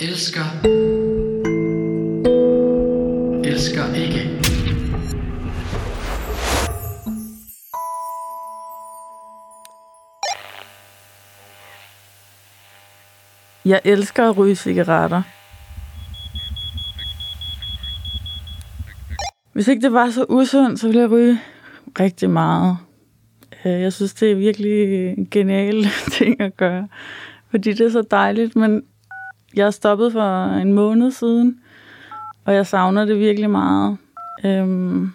Elsker. Elsker ikke. Jeg elsker at ryge cigaretter. Hvis ikke det var så usundt, så ville jeg ryge rigtig meget. Øh, jeg synes, det er virkelig en genial ting at gøre, fordi det er så dejligt, men jeg er stoppet for en måned siden, og jeg savner det virkelig meget. Øhm,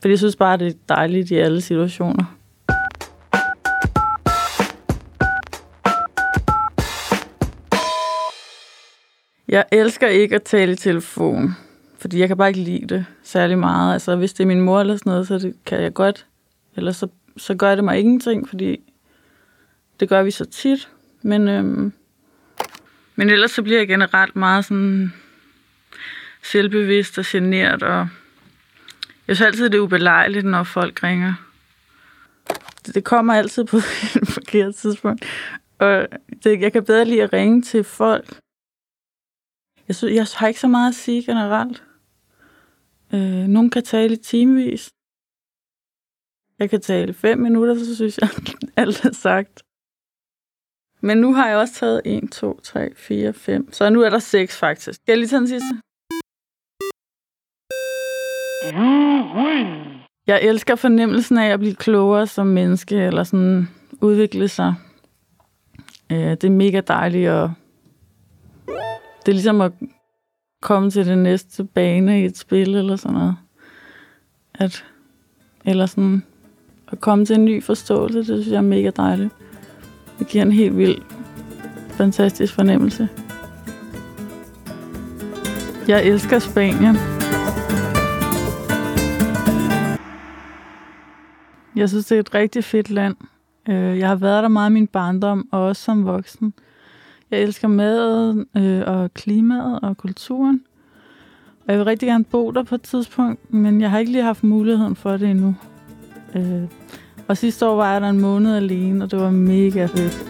fordi jeg synes bare, det er dejligt i alle situationer. Jeg elsker ikke at tale i telefon, fordi jeg kan bare ikke lide det særlig meget. Altså, hvis det er min mor eller sådan noget, så det kan jeg godt. Ellers så, så gør det mig ingenting, fordi det gør vi så tit. Men, øhm, men ellers så bliver jeg generelt meget sådan selvbevidst og genert, og jeg synes altid, det er ubelejligt, når folk ringer. Det, kommer altid på et forkert tidspunkt. Og det, jeg kan bedre lide at ringe til folk, jeg, synes, jeg har ikke så meget at sige generelt. Øh, nogen kan tale timevis. Jeg kan tale fem minutter, så synes jeg, alt er sagt. Men nu har jeg også taget 1, 2, 3, 4, 5. Så nu er der 6 faktisk. Skal jeg lige tage den sidste? Jeg elsker fornemmelsen af at blive klogere som menneske, eller sådan udvikle sig. Øh, det er mega dejligt og det er ligesom at komme til den næste bane i et spil eller sådan noget. At, eller sådan at komme til en ny forståelse, det synes jeg er mega dejligt. Det giver en helt vild, fantastisk fornemmelse. Jeg elsker Spanien. Jeg synes, det er et rigtig fedt land. Øh, jeg har været der meget i min barndom, og også som voksen. Jeg elsker maden øh, og klimaet og kulturen. Og jeg vil rigtig gerne bo der på et tidspunkt, men jeg har ikke lige haft muligheden for det endnu. Øh, og sidste år var jeg der en måned alene, og det var mega fedt.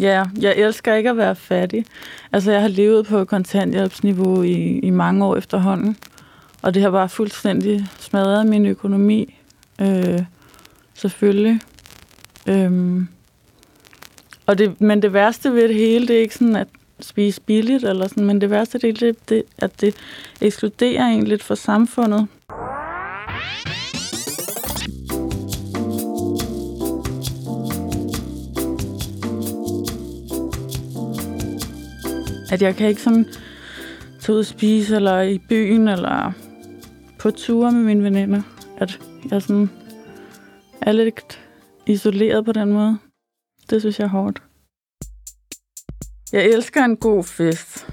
Ja, jeg elsker ikke at være fattig. Altså, jeg har levet på kontanthjælpsniveau i, i mange år efterhånden. Og det har bare fuldstændig smadret min økonomi. Øh, selvfølgelig. Øhm, og det, men det værste ved det hele, det er ikke sådan at spise billigt, eller sådan, men det værste det er, det, at det ekskluderer en lidt fra samfundet. At jeg kan ikke sådan tage ud og spise, eller i byen, eller på ture med mine veninder. At jeg sådan er lidt isoleret på den måde. Det synes jeg er hårdt. Jeg elsker en god fest,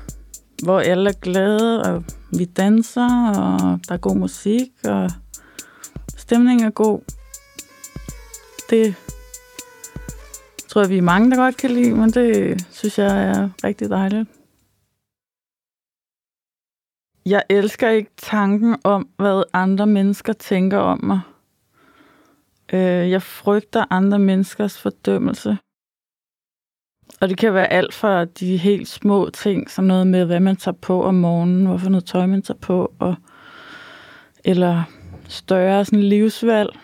hvor alle er glade, og vi danser, og der er god musik, og stemningen er god. Det tror jeg, vi er mange, der godt kan lide, men det synes jeg er rigtig dejligt. Jeg elsker ikke tanken om, hvad andre mennesker tænker om mig. Øh, jeg frygter andre menneskers fordømmelse. Og det kan være alt fra de helt små ting, som noget med, hvad man tager på om morgenen, hvorfor noget tøj man tager på, og, eller større sådan livsvalg.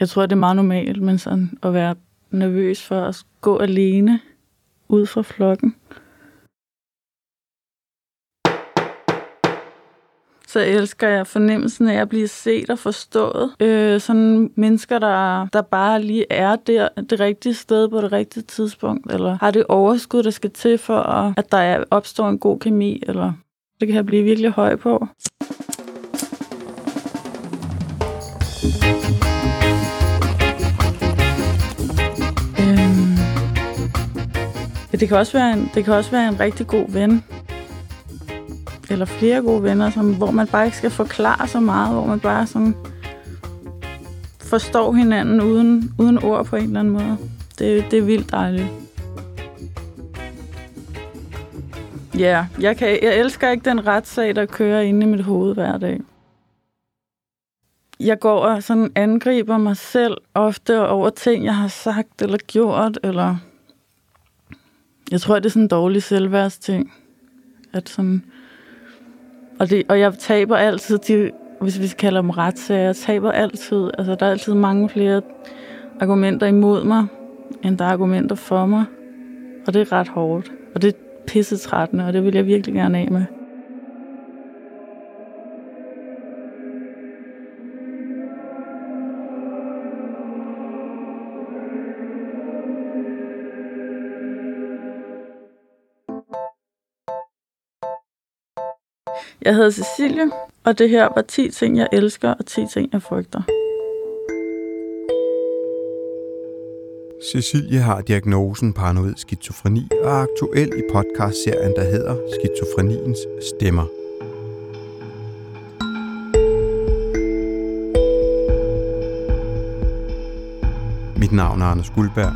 Jeg tror, det er meget normalt, men sådan at være nervøs for at gå alene ud fra flokken. Så elsker jeg fornemmelsen af at blive set og forstået. Øh, sådan mennesker, der, der bare lige er der det rigtige sted på det rigtige tidspunkt, eller har det overskud, der skal til for, at, at der er, opstår en god kemi, eller det kan jeg blive virkelig høj på. Øhm, ja, det, kan også være en, det kan også være en rigtig god ven, eller flere gode venner, som, hvor man bare ikke skal forklare så meget, hvor man bare sådan forstår hinanden uden, uden ord på en eller anden måde. Det, det er vildt dejligt. Ja, jeg, kan, jeg elsker ikke den retssag, der kører inde i mit hoved hver dag. Jeg går og sådan angriber mig selv ofte over ting, jeg har sagt eller gjort, eller... Jeg tror, det er sådan en dårlig selvværdsting. At sådan... Og, det, og jeg taber altid de, hvis vi kalder dem retssager, jeg taber altid. Altså, der er altid mange flere argumenter imod mig, end der er argumenter for mig. Og det er ret hårdt. Og det er pissetrættende, og det vil jeg virkelig gerne af med. Jeg hedder Cecilie, og det her var 10 ting, jeg elsker, og 10 ting, jeg frygter. Cecilie har diagnosen paranoid skizofreni og er aktuel i podcastserien, der hedder Skizofreniens Stemmer. Mit navn er Anders Guldberg,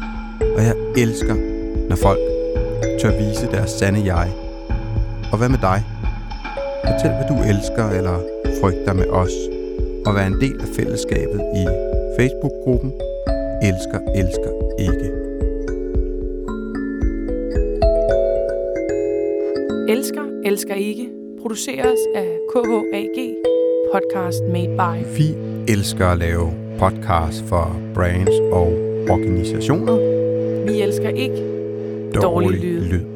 og jeg elsker, når folk tør vise deres sande jeg. Og hvad med dig? Fortæl, hvad du elsker eller frygter med os, og vær en del af fællesskabet i Facebook-gruppen Elsker, elsker ikke. Elsker, elsker ikke. Produceres af KHAG. Podcast made by. Vi elsker at lave podcast for brands og organisationer. Vi elsker ikke dårlig lyd. lyd.